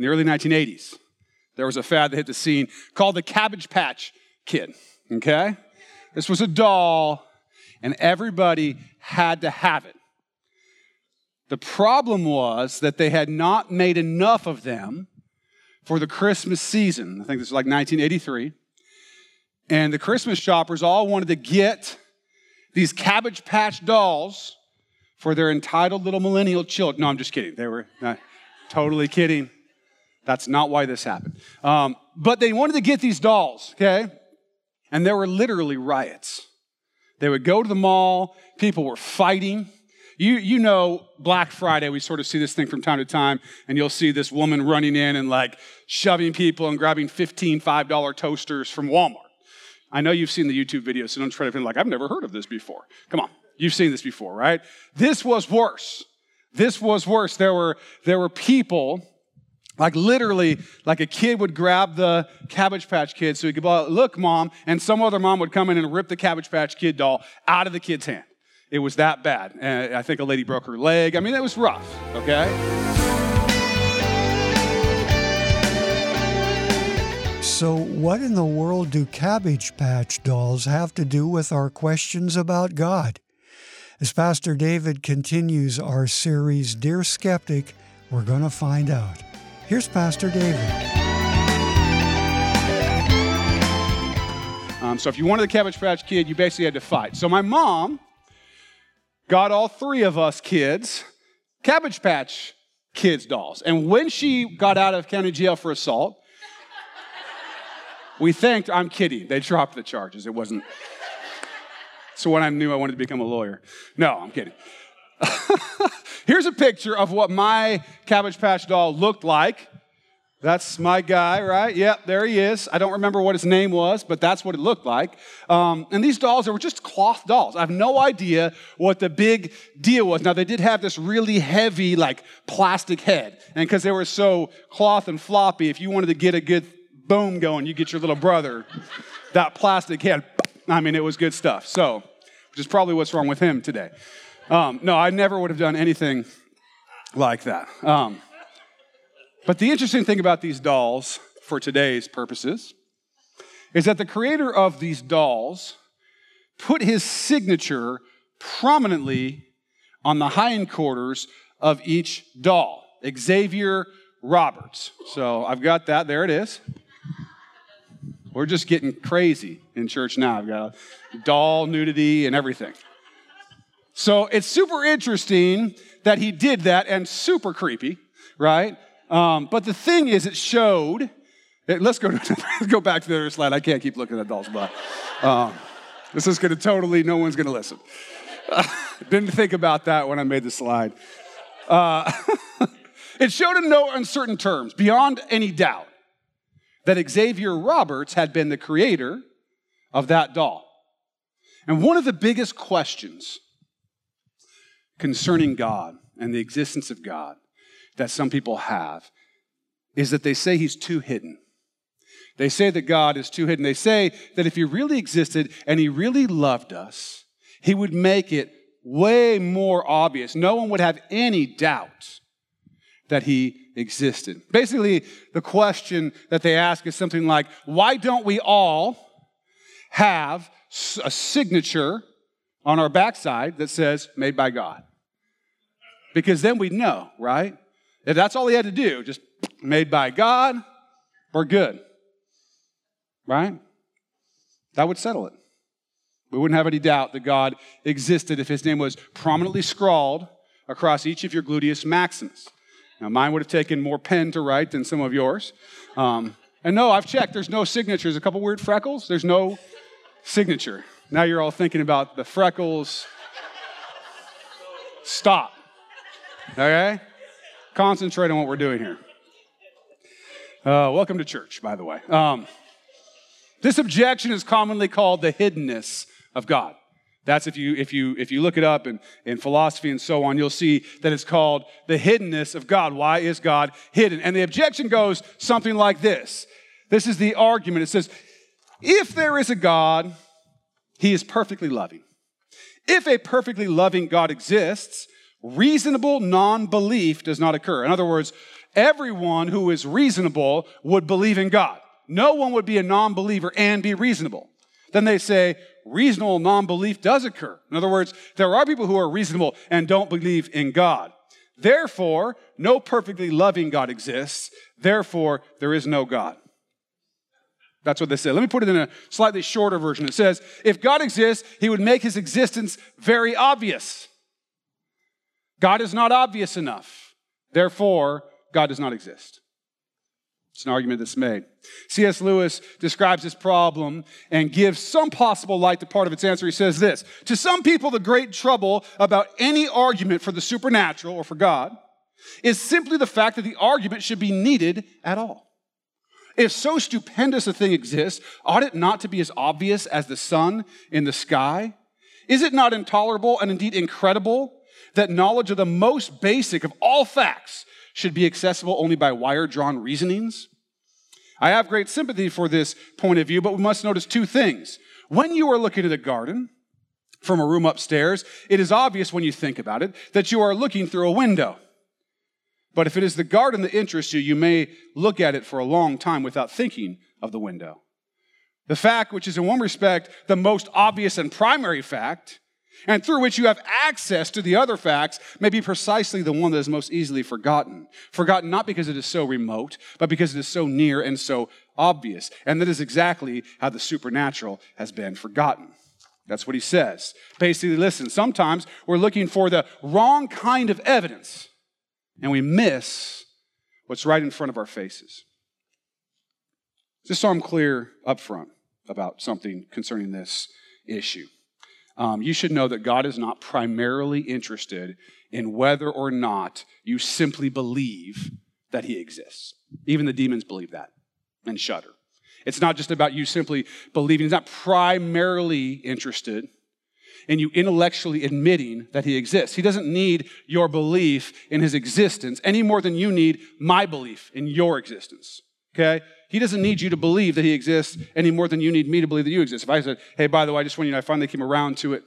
in the early 1980s, there was a fad that hit the scene called the Cabbage Patch Kid. Okay? This was a doll, and everybody had to have it. The problem was that they had not made enough of them for the Christmas season. I think this was like 1983. And the Christmas shoppers all wanted to get these Cabbage Patch dolls for their entitled little millennial children. No, I'm just kidding. They were not, totally kidding. That's not why this happened. Um, but they wanted to get these dolls, okay? And there were literally riots. They would go to the mall, people were fighting. You, you know, Black Friday, we sort of see this thing from time to time, and you'll see this woman running in and like shoving people and grabbing 15 $5 toasters from Walmart. I know you've seen the YouTube video, so don't try to feel like, I've never heard of this before. Come on, you've seen this before, right? This was worse. This was worse. There were, there were people like literally, like a kid would grab the Cabbage Patch Kid so he could go, look, mom, and some other mom would come in and rip the Cabbage Patch Kid doll out of the kid's hand. It was that bad. And I think a lady broke her leg. I mean, it was rough, okay? So, what in the world do Cabbage Patch dolls have to do with our questions about God? As Pastor David continues our series, Dear Skeptic, we're going to find out. Here's Pastor David. Um, so if you wanted the Cabbage Patch Kid, you basically had to fight. So my mom got all three of us kids Cabbage Patch Kids dolls. And when she got out of county jail for assault, we thanked, I'm kidding, they dropped the charges. It wasn't. So when I knew I wanted to become a lawyer. No, I'm kidding. Here's a picture of what my Cabbage Patch doll looked like. That's my guy, right? Yep, there he is. I don't remember what his name was, but that's what it looked like. Um, and these dolls, they were just cloth dolls. I have no idea what the big deal was. Now, they did have this really heavy, like, plastic head. And because they were so cloth and floppy, if you wanted to get a good boom going, you get your little brother that plastic head. I mean, it was good stuff. So, which is probably what's wrong with him today. Um, no, I never would have done anything like that. Um, but the interesting thing about these dolls, for today's purposes, is that the creator of these dolls put his signature prominently on the hindquarters of each doll. Xavier Roberts. So I've got that. There it is. We're just getting crazy in church now. I've got doll nudity and everything. So it's super interesting that he did that and super creepy, right? Um, but the thing is, it showed. It, let's go to, let's go back to the other slide. I can't keep looking at doll's butt. Um, this is going to totally. No one's going to listen. Uh, didn't think about that when I made the slide. Uh, it showed in no uncertain terms, beyond any doubt, that Xavier Roberts had been the creator of that doll. And one of the biggest questions concerning God and the existence of God that some people have is that they say he's too hidden. They say that God is too hidden. They say that if he really existed and he really loved us, he would make it way more obvious. No one would have any doubt that he existed. Basically, the question that they ask is something like why don't we all have a signature on our backside that says made by God? Because then we'd know, right? If that's all he had to do, just made by God, we're good, right? That would settle it. We wouldn't have any doubt that God existed if his name was prominently scrawled across each of your gluteus maximus. Now, mine would have taken more pen to write than some of yours. Um, and no, I've checked, there's no signatures. A couple weird freckles, there's no signature. Now you're all thinking about the freckles. Stop. Okay? Concentrate on what we're doing here. Uh, welcome to church, by the way. Um, this objection is commonly called the hiddenness of God. That's if you if you if you look it up in, in philosophy and so on, you'll see that it's called the hiddenness of God. Why is God hidden? And the objection goes something like this. This is the argument. It says, if there is a God, he is perfectly loving. If a perfectly loving God exists, reasonable non belief does not occur. In other words, everyone who is reasonable would believe in God. No one would be a non believer and be reasonable. Then they say, reasonable non belief does occur. In other words, there are people who are reasonable and don't believe in God. Therefore, no perfectly loving God exists. Therefore, there is no God. That's what they say. Let me put it in a slightly shorter version. It says, if God exists, he would make his existence very obvious. God is not obvious enough. Therefore, God does not exist. It's an argument that's made. C.S. Lewis describes this problem and gives some possible light to part of its answer. He says this To some people, the great trouble about any argument for the supernatural or for God is simply the fact that the argument should be needed at all. If so stupendous a thing exists, ought it not to be as obvious as the sun in the sky? Is it not intolerable and indeed incredible that knowledge of the most basic of all facts should be accessible only by wire drawn reasonings? I have great sympathy for this point of view, but we must notice two things. When you are looking at a garden from a room upstairs, it is obvious when you think about it that you are looking through a window. But if it is the garden that interests you, you may look at it for a long time without thinking of the window. The fact, which is in one respect the most obvious and primary fact, and through which you have access to the other facts may be precisely the one that is most easily forgotten. Forgotten not because it is so remote, but because it is so near and so obvious. And that is exactly how the supernatural has been forgotten. That's what he says. Basically, listen, sometimes we're looking for the wrong kind of evidence and we miss what's right in front of our faces. Just so I'm clear up front about something concerning this issue um, you should know that God is not primarily interested in whether or not you simply believe that He exists. Even the demons believe that and shudder. It's not just about you simply believing, He's not primarily interested in you intellectually admitting that He exists. He doesn't need your belief in His existence any more than you need my belief in your existence. Okay? He doesn't need you to believe that he exists any more than you need me to believe that you exist. If I said, hey, by the way, I just want you to know, I finally came around to it.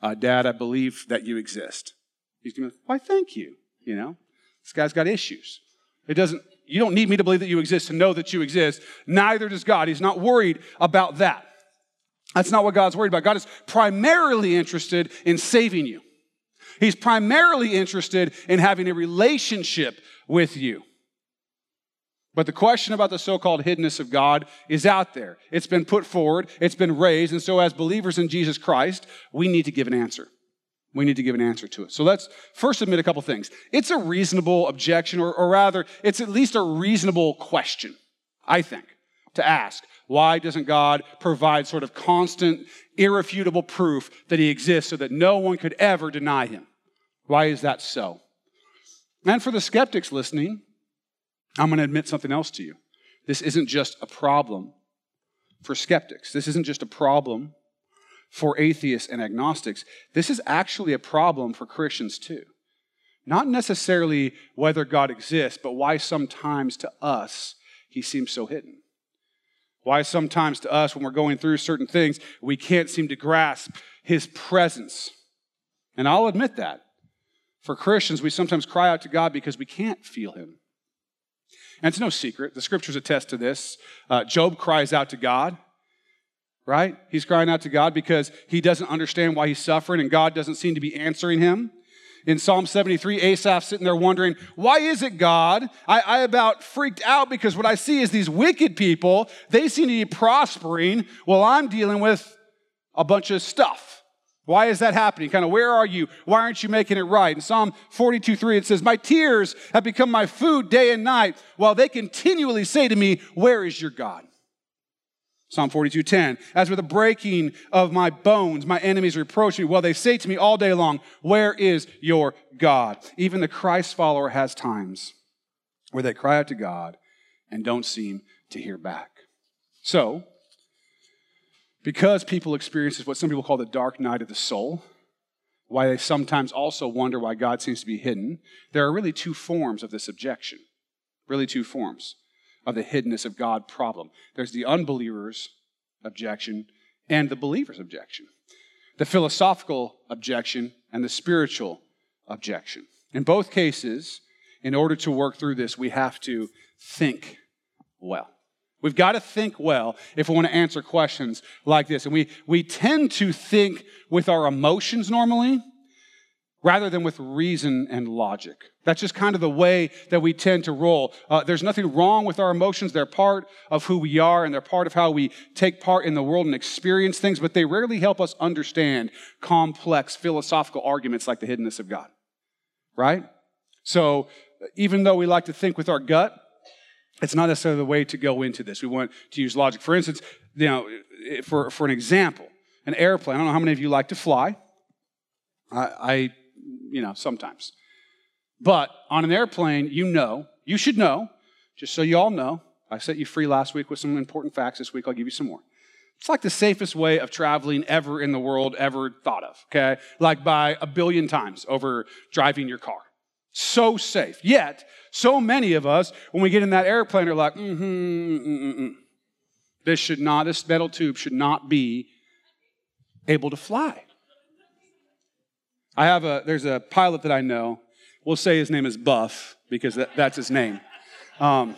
Uh, Dad, I believe that you exist. He's going to, why, thank you. You know, this guy's got issues. It doesn't, you don't need me to believe that you exist to know that you exist. Neither does God. He's not worried about that. That's not what God's worried about. God is primarily interested in saving you. He's primarily interested in having a relationship with you. But the question about the so called hiddenness of God is out there. It's been put forward, it's been raised, and so as believers in Jesus Christ, we need to give an answer. We need to give an answer to it. So let's first admit a couple things. It's a reasonable objection, or, or rather, it's at least a reasonable question, I think, to ask. Why doesn't God provide sort of constant, irrefutable proof that He exists so that no one could ever deny Him? Why is that so? And for the skeptics listening, I'm going to admit something else to you. This isn't just a problem for skeptics. This isn't just a problem for atheists and agnostics. This is actually a problem for Christians too. Not necessarily whether God exists, but why sometimes to us he seems so hidden. Why sometimes to us, when we're going through certain things, we can't seem to grasp his presence. And I'll admit that. For Christians, we sometimes cry out to God because we can't feel him. And it's no secret, the scriptures attest to this. Uh, Job cries out to God, right? He's crying out to God because he doesn't understand why he's suffering and God doesn't seem to be answering him. In Psalm 73, Asaph sitting there wondering, why is it, God? I, I about freaked out because what I see is these wicked people, they seem to be prospering while I'm dealing with a bunch of stuff. Why is that happening? Kind of, where are you? Why aren't you making it right? In Psalm 42 3, it says, My tears have become my food day and night, while they continually say to me, Where is your God? Psalm 42 10, As with the breaking of my bones, my enemies reproach me, while they say to me all day long, Where is your God? Even the Christ follower has times where they cry out to God and don't seem to hear back. So, because people experience what some people call the dark night of the soul, why they sometimes also wonder why God seems to be hidden, there are really two forms of this objection. Really, two forms of the hiddenness of God problem. There's the unbeliever's objection and the believer's objection, the philosophical objection and the spiritual objection. In both cases, in order to work through this, we have to think well. We've got to think well if we want to answer questions like this. And we, we tend to think with our emotions normally rather than with reason and logic. That's just kind of the way that we tend to roll. Uh, there's nothing wrong with our emotions. They're part of who we are and they're part of how we take part in the world and experience things, but they rarely help us understand complex philosophical arguments like the hiddenness of God. Right? So, even though we like to think with our gut, it's not necessarily the way to go into this. We want to use logic. For instance, you know, for, for an example, an airplane. I don't know how many of you like to fly. I, I you know, sometimes. But on an airplane, you know, you should know, just so you all know. I set you free last week with some important facts. This week, I'll give you some more. It's like the safest way of traveling ever in the world, ever thought of, okay? Like by a billion times over driving your car. So safe. Yet, so many of us, when we get in that airplane, are like, mm-hmm, mm-mm. This should not, this metal tube should not be able to fly. I have a, there's a pilot that I know. We'll say his name is Buff because that, that's his name. Um,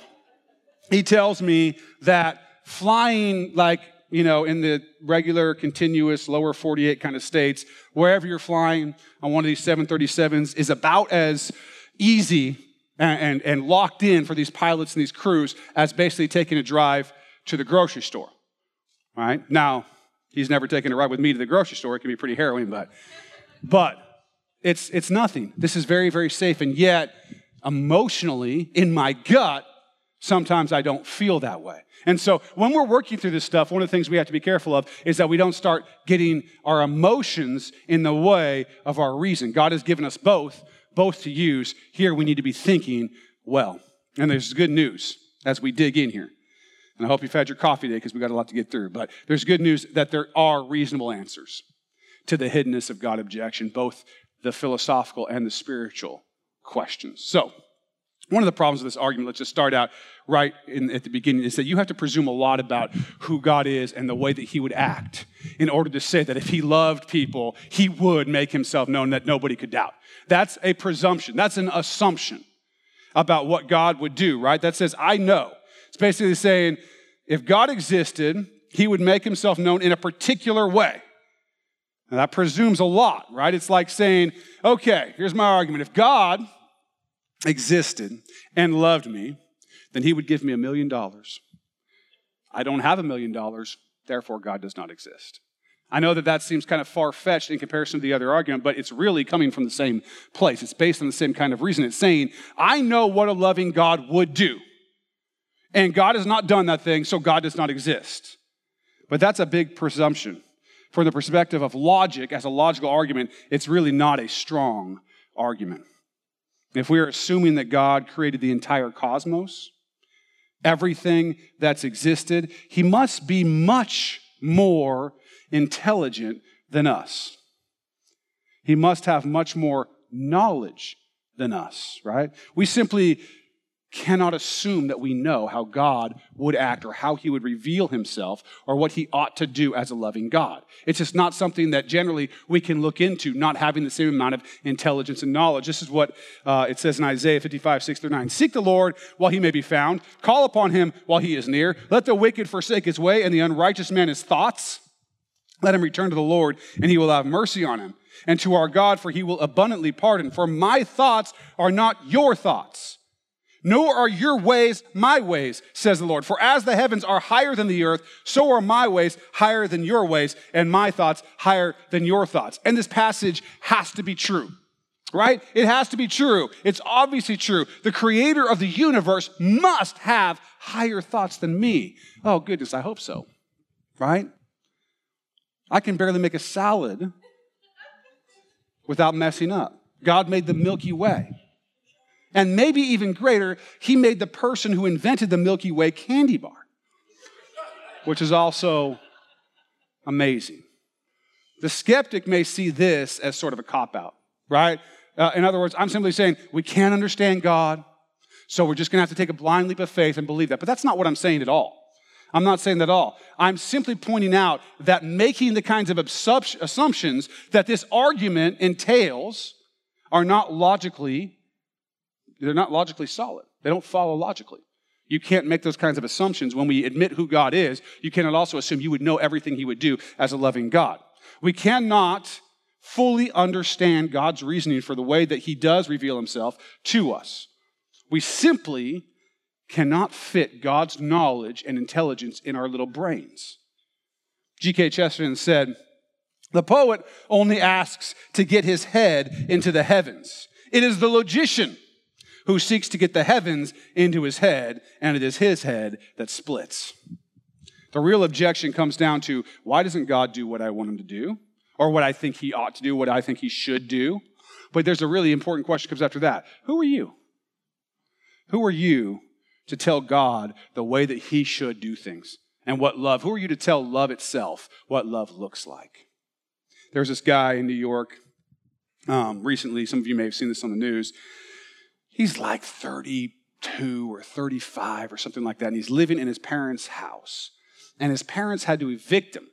he tells me that flying like, you know, in the regular, continuous, lower 48 kind of states, wherever you're flying on one of these 737s is about as easy and, and, and locked in for these pilots and these crews as basically taking a drive to the grocery store. Right? Now, he's never taken a ride with me to the grocery store. It can be pretty harrowing, but, but it's, it's nothing. This is very, very safe. And yet, emotionally, in my gut, sometimes I don't feel that way. And so when we're working through this stuff, one of the things we have to be careful of is that we don't start getting our emotions in the way of our reason. God has given us both, both to use. Here we need to be thinking well. And there's good news as we dig in here. And I hope you've had your coffee today because we got a lot to get through. But there's good news that there are reasonable answers to the hiddenness of God objection, both the philosophical and the spiritual questions. So, one of the problems with this argument, let's just start out right in, at the beginning, is that you have to presume a lot about who God is and the way that He would act in order to say that if He loved people, He would make Himself known that nobody could doubt. That's a presumption, that's an assumption about what God would do, right? That says, I know. It's basically saying, if God existed, He would make Himself known in a particular way. Now, that presumes a lot, right? It's like saying, okay, here's my argument. If God existed and loved me, then he would give me a million dollars. I don't have a million dollars, therefore God does not exist. I know that that seems kind of far fetched in comparison to the other argument, but it's really coming from the same place. It's based on the same kind of reason. It's saying, I know what a loving God would do. And God has not done that thing, so God does not exist. But that's a big presumption from the perspective of logic, as a logical argument, it's really not a strong argument. If we are assuming that God created the entire cosmos, everything that's existed, he must be much more intelligent than us. He must have much more knowledge than us, right? We simply cannot assume that we know how God would act or how he would reveal himself or what he ought to do as a loving God. It's just not something that generally we can look into, not having the same amount of intelligence and knowledge. This is what uh, it says in Isaiah 55, 6 through 9. Seek the Lord while he may be found, call upon him while he is near. Let the wicked forsake his way and the unrighteous man his thoughts. Let him return to the Lord, and he will have mercy on him, and to our God, for he will abundantly pardon. For my thoughts are not your thoughts nor are your ways my ways, says the Lord. For as the heavens are higher than the earth, so are my ways higher than your ways, and my thoughts higher than your thoughts. And this passage has to be true, right? It has to be true. It's obviously true. The creator of the universe must have higher thoughts than me. Oh, goodness, I hope so, right? I can barely make a salad without messing up. God made the Milky Way. And maybe even greater, he made the person who invented the Milky Way candy bar, which is also amazing. The skeptic may see this as sort of a cop out, right? Uh, in other words, I'm simply saying we can't understand God, so we're just going to have to take a blind leap of faith and believe that. But that's not what I'm saying at all. I'm not saying that at all. I'm simply pointing out that making the kinds of assumptions that this argument entails are not logically they're not logically solid. They don't follow logically. You can't make those kinds of assumptions. When we admit who God is, you cannot also assume you would know everything He would do as a loving God. We cannot fully understand God's reasoning for the way that He does reveal Himself to us. We simply cannot fit God's knowledge and intelligence in our little brains. G.K. Chesterton said, The poet only asks to get his head into the heavens. It is the logician who seeks to get the heavens into his head, and it is his head that splits. The real objection comes down to why doesn't God do what I want him to do? Or what I think he ought to do, what I think he should do? But there's a really important question comes after that. Who are you? Who are you to tell God the way that he should do things? And what love? Who are you to tell love itself what love looks like? There's this guy in New York um, recently, some of you may have seen this on the news he's like 32 or 35 or something like that, and he's living in his parents' house. And his parents had to evict him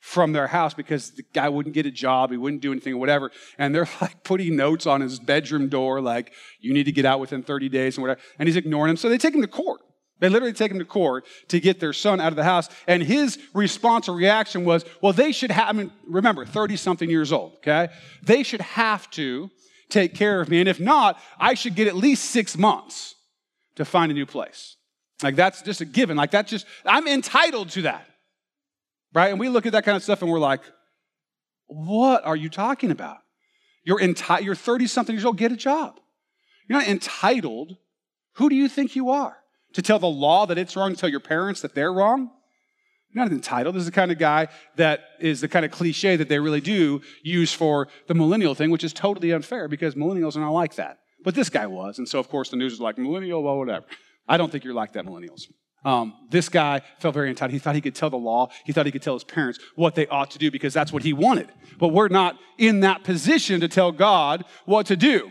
from their house because the guy wouldn't get a job, he wouldn't do anything or whatever. And they're like putting notes on his bedroom door, like, you need to get out within 30 days and whatever. And he's ignoring them. So they take him to court. They literally take him to court to get their son out of the house. And his response or reaction was, well, they should have, I mean, remember, 30 something years old, okay? They should have to take care of me. And if not, I should get at least six months to find a new place. Like that's just a given. Like that's just, I'm entitled to that. Right? And we look at that kind of stuff and we're like, what are you talking about? You're entitled, you're 30 something years old, get a job. You're not entitled. Who do you think you are? To tell the law that it's wrong, to tell your parents that they're wrong? Not entitled. This is the kind of guy that is the kind of cliche that they really do use for the millennial thing, which is totally unfair because millennials are not like that. But this guy was. And so, of course, the news is like, millennial, well, whatever. I don't think you're like that, millennials. Um, this guy felt very entitled. He thought he could tell the law. He thought he could tell his parents what they ought to do because that's what he wanted. But we're not in that position to tell God what to do.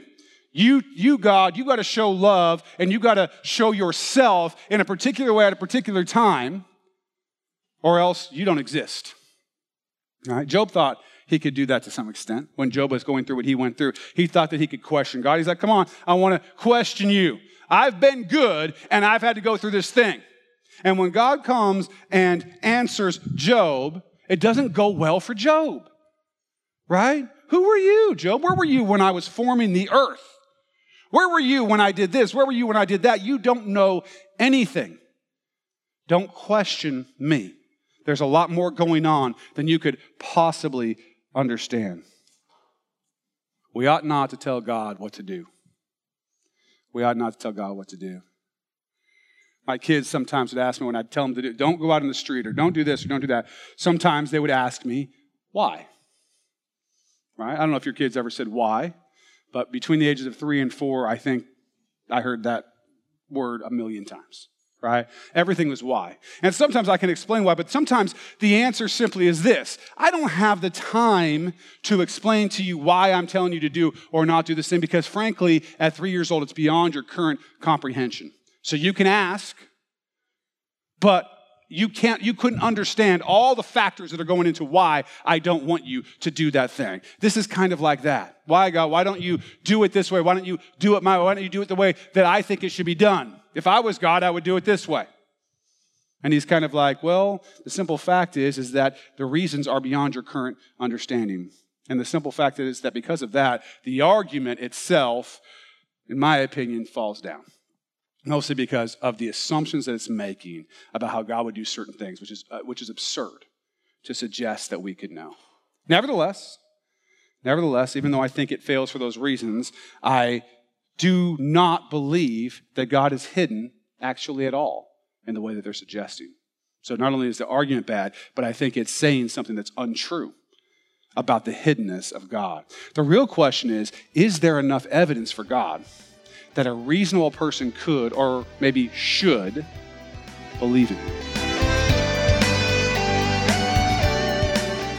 You, you God, you got to show love and you got to show yourself in a particular way at a particular time or else you don't exist. All right? Job thought he could do that to some extent. When Job was going through what he went through, he thought that he could question God. He's like, come on, I want to question you. I've been good and I've had to go through this thing. And when God comes and answers Job, it doesn't go well for Job. Right? Who were you, Job? Where were you when I was forming the earth? Where were you when I did this? Where were you when I did that? You don't know anything. Don't question me. There's a lot more going on than you could possibly understand. We ought not to tell God what to do. We ought not to tell God what to do. My kids sometimes would ask me when I'd tell them to do, don't go out in the street or don't do this or don't do that. Sometimes they would ask me, why? Right? I don't know if your kids ever said why, but between the ages of three and four, I think I heard that word a million times right? Everything was why. And sometimes I can explain why, but sometimes the answer simply is this I don't have the time to explain to you why I'm telling you to do or not do this thing because, frankly, at three years old, it's beyond your current comprehension. So you can ask, but you can't you couldn't understand all the factors that are going into why I don't want you to do that thing. This is kind of like that. Why God, why don't you do it this way? Why don't you do it my way? Why don't you do it the way that I think it should be done? If I was God, I would do it this way. And he's kind of like, well, the simple fact is, is that the reasons are beyond your current understanding. And the simple fact is that because of that, the argument itself, in my opinion, falls down. Mostly because of the assumptions that it's making about how God would do certain things, which is, uh, which is absurd to suggest that we could know. Nevertheless, nevertheless, even though I think it fails for those reasons, I do not believe that God is hidden actually at all in the way that they're suggesting. So not only is the argument bad, but I think it's saying something that's untrue about the hiddenness of God. The real question is is there enough evidence for God that a reasonable person could or maybe should believe in?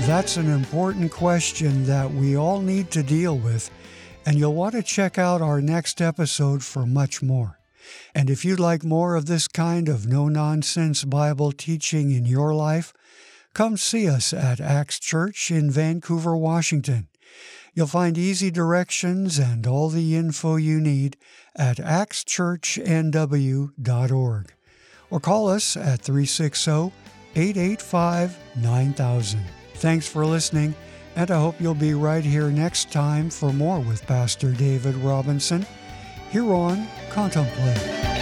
That's an important question that we all need to deal with and you'll want to check out our next episode for much more. And if you'd like more of this kind of no nonsense Bible teaching in your life, come see us at Axe Church in Vancouver, Washington. You'll find easy directions and all the info you need at axchurchnw.org or call us at 360 885 9000. Thanks for listening, and I hope you'll be right here next time for more with Pastor David Robinson here on Contemplate.